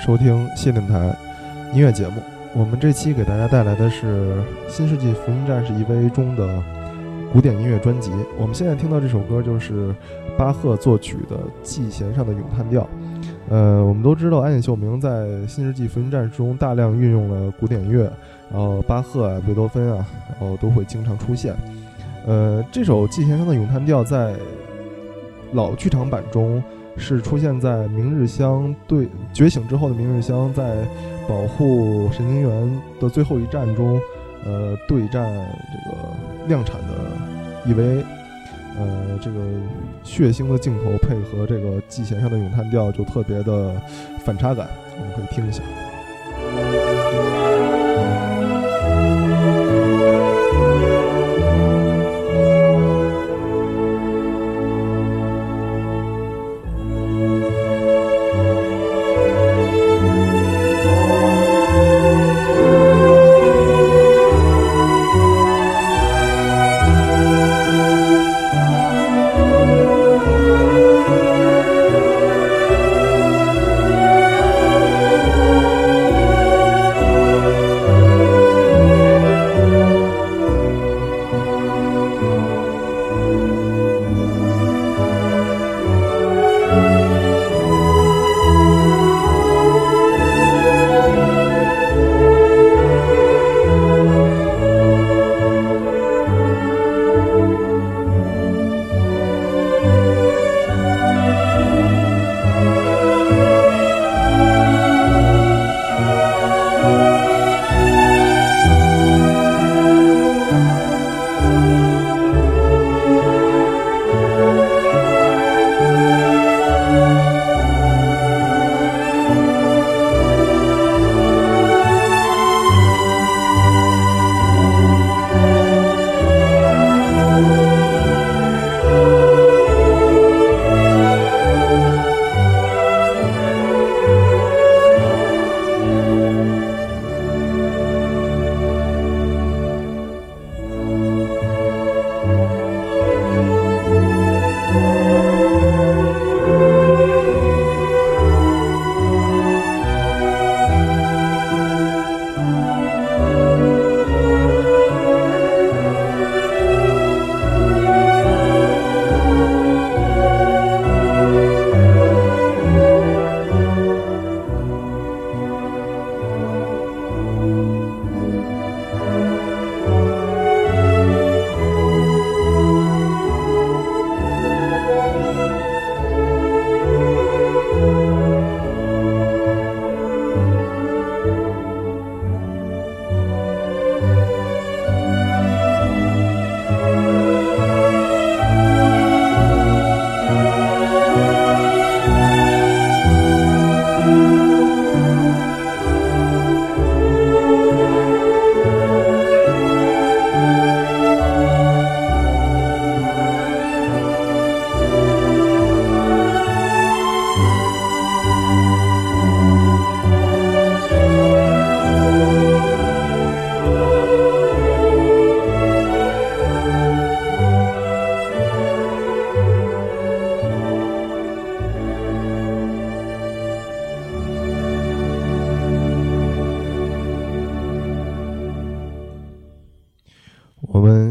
收听谢电台音乐节目。我们这期给大家带来的是《新世纪福音战士 EVA》中的古典音乐专辑。我们现在听到这首歌就是巴赫作曲的《G 弦上的咏叹调》。呃，我们都知道安野秀明在《新世纪福音战士》中大量运用了古典乐，然后巴赫啊、贝多芬啊，然后都会经常出现。呃，这首《G 弦上的咏叹调》在老剧场版中。是出现在明日香对觉醒之后的明日香在保护神经元的最后一战中，呃，对战这个量产的 EVA，呃，这个血腥的镜头配合这个季弦上的咏叹调就特别的反差感，我们可以听一下。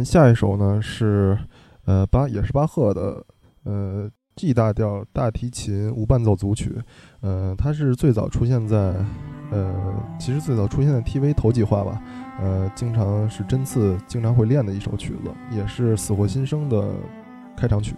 下一首呢是，呃巴也是巴赫的，呃 G 大调大提琴无伴奏组曲，呃它是最早出现在，呃其实最早出现在 TV 头几话吧，呃经常是针刺经常会练的一首曲子，也是死活新生的开场曲。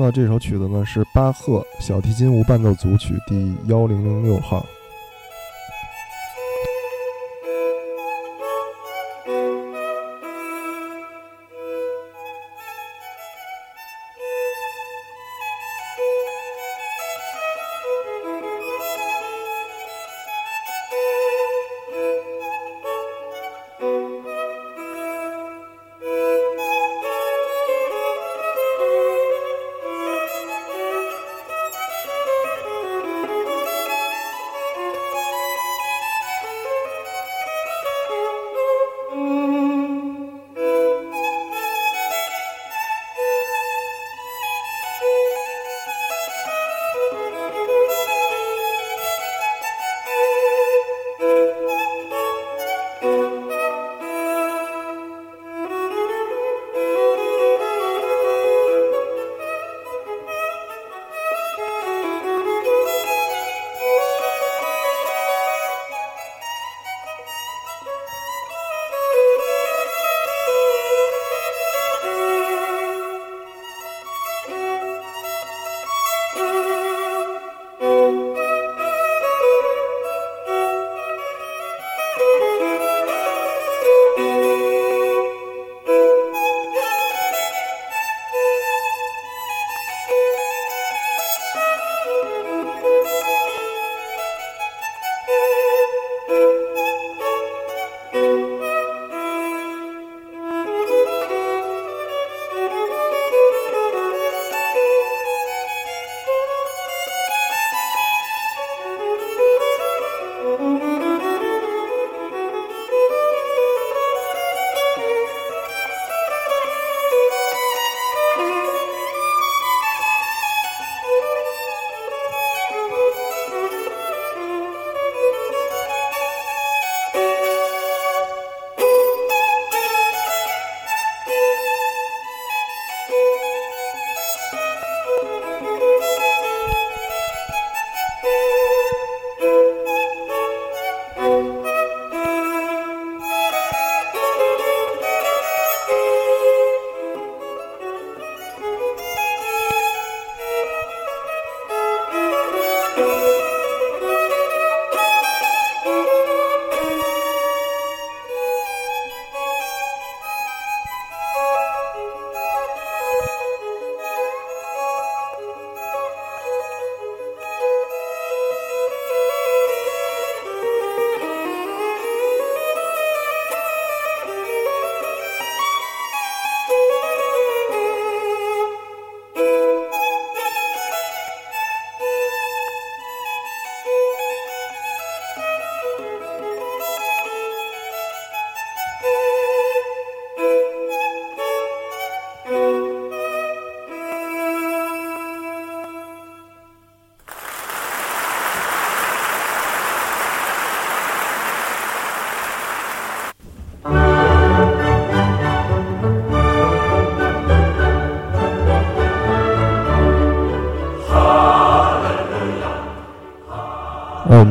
那这首曲子呢，是巴赫小提琴无伴奏组曲第幺零零六号。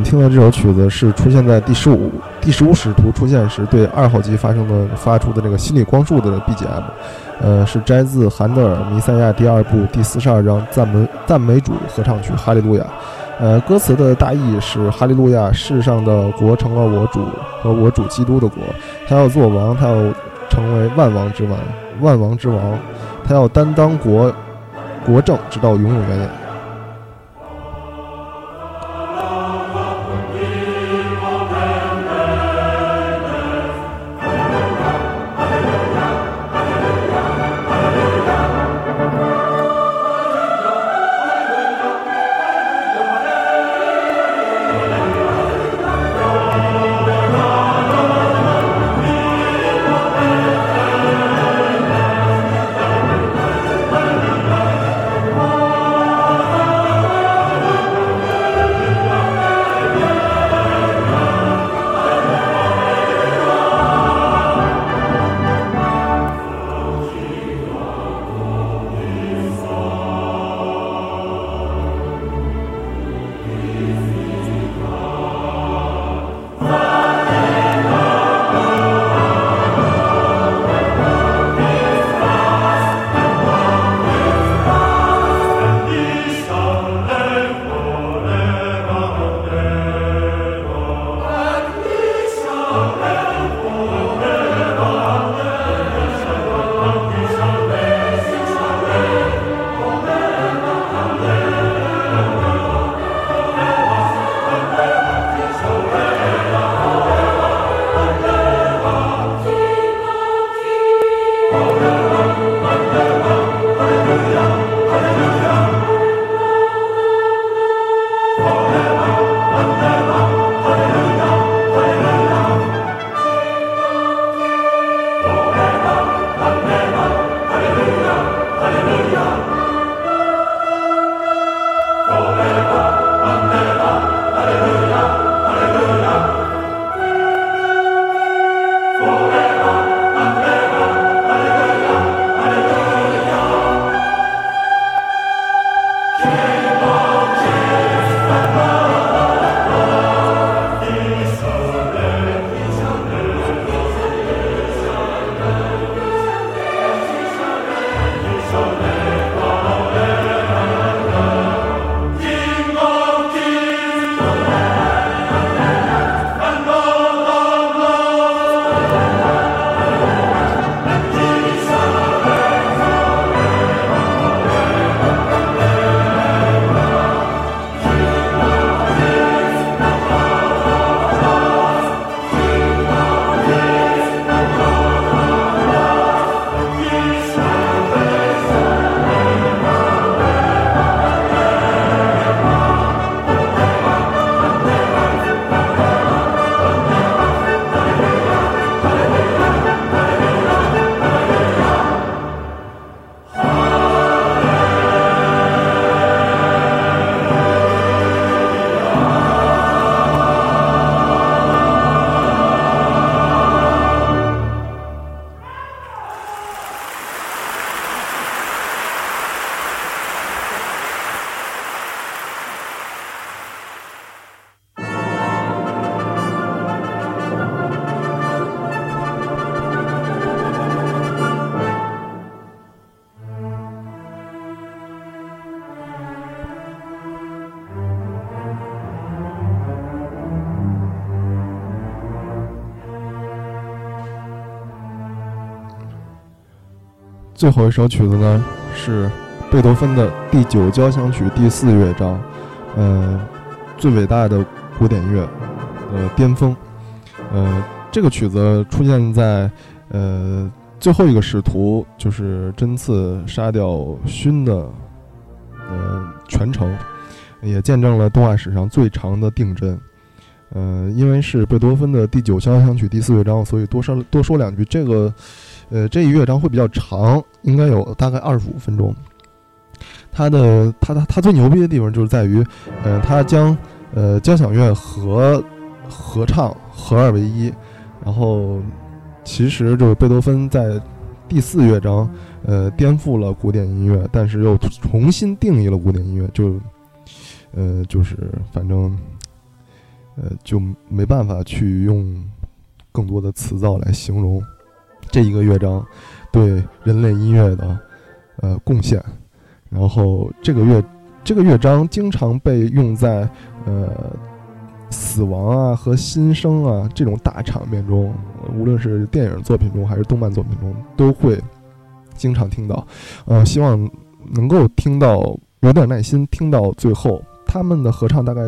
听到这首曲子是出现在第十五第十五使徒出现时对二号机发生的发出的这个心理光束的 BGM，呃，是摘自韩德尔《弥赛亚》第二部第四十二章赞美赞美主合唱曲《哈利路亚》。呃，歌词的大意是：哈利路亚，世上的国成了我主和我主基督的国，他要做王，他要成为万王之王，万王之王，他要担当国国政，直到永永远远。最后一首曲子呢是贝多芬的第九交响曲第四乐章，呃，最伟大的古典乐的巅峰。呃，这个曲子出现在呃最后一个使徒就是针刺杀掉勋的呃全程，也见证了动画史上最长的定帧。呃，因为是贝多芬的第九交响曲第四乐章，所以多说多说两句。这个，呃，这一乐章会比较长，应该有大概二十五分钟。它的它它它最牛逼的地方就是在于，呃，它将呃交响乐和合唱合二为一。然后，其实就是贝多芬在第四乐章，呃，颠覆了古典音乐，但是又重新定义了古典音乐，就，呃，就是反正。呃，就没办法去用更多的词藻来形容这一个乐章对人类音乐的呃贡献。然后这个乐这个乐章经常被用在呃死亡啊和新生啊这种大场面中，无论是电影作品中还是动漫作品中，都会经常听到。呃，希望能够听到，有点耐心听到最后。他们的合唱大概，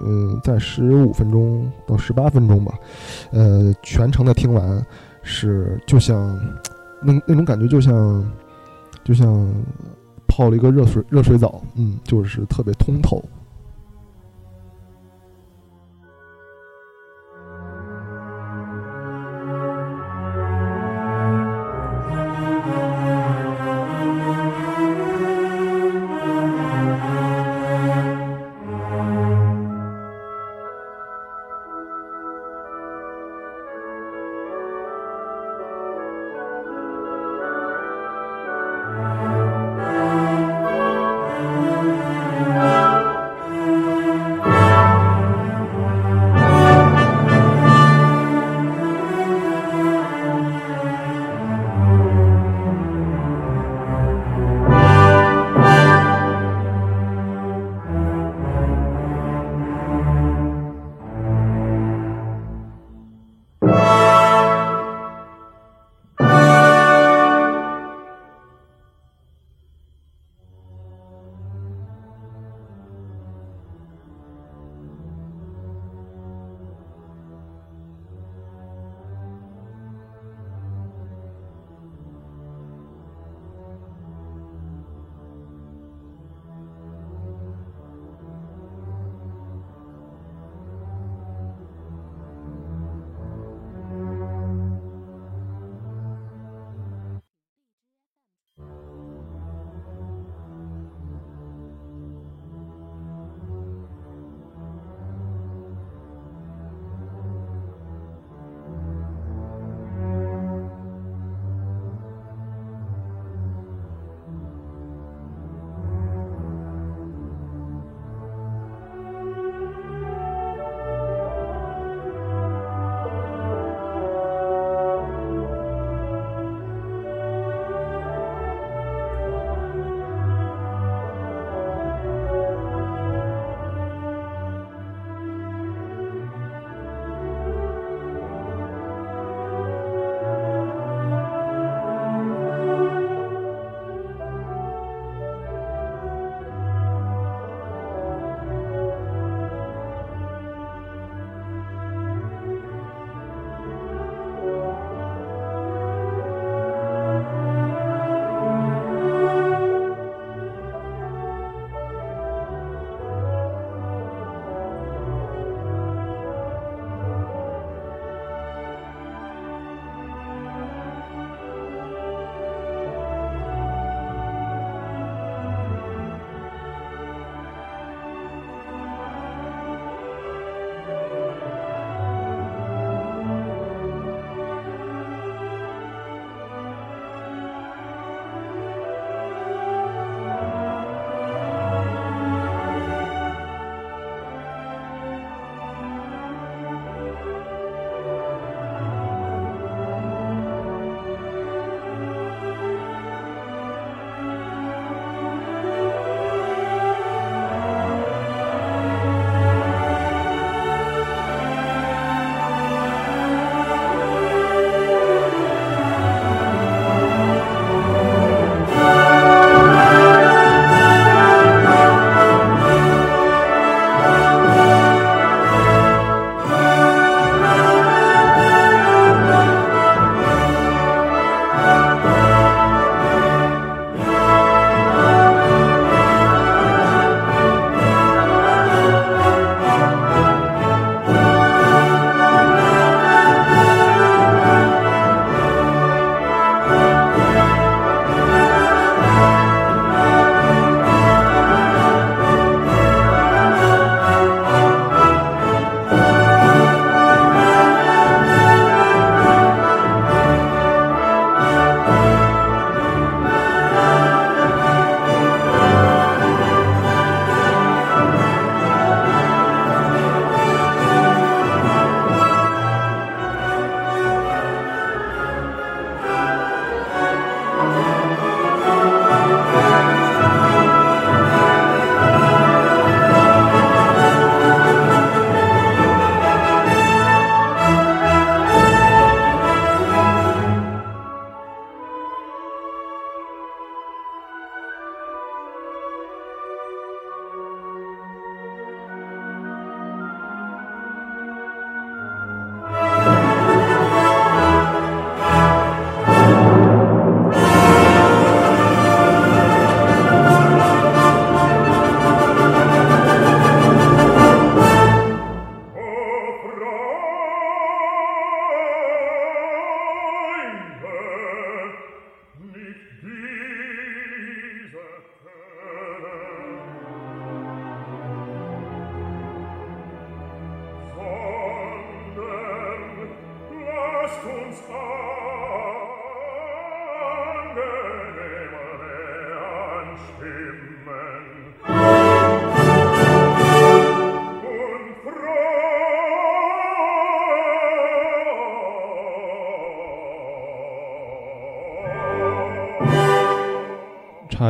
嗯，在十五分钟到十八分钟吧，呃，全程的听完是就像那那种感觉，就像就像泡了一个热水热水澡，嗯，就是特别通透。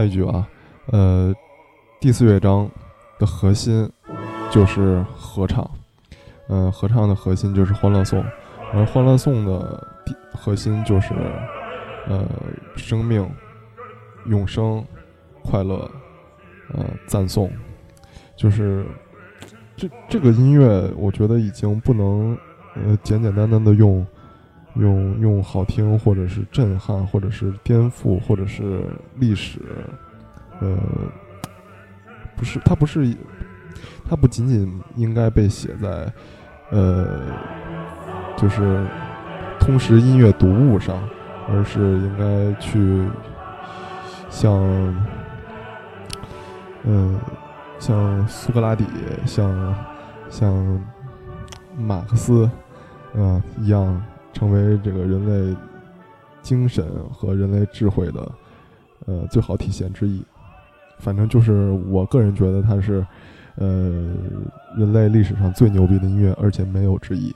一句啊，呃，第四乐章的核心就是合唱，呃，合唱的核心就是欢乐颂，而欢乐颂的核心就是呃，生命、永生、快乐，呃，赞颂，就是这这个音乐，我觉得已经不能呃简简单单的用。用用好听，或者是震撼，或者是颠覆，或者是历史，呃，不是，它不是，它不仅仅应该被写在，呃，就是通识音乐读物上，而是应该去像，嗯，像苏格拉底，像像马克思，嗯，一样。成为这个人类精神和人类智慧的呃最好体现之一，反正就是我个人觉得它是呃人类历史上最牛逼的音乐，而且没有之一。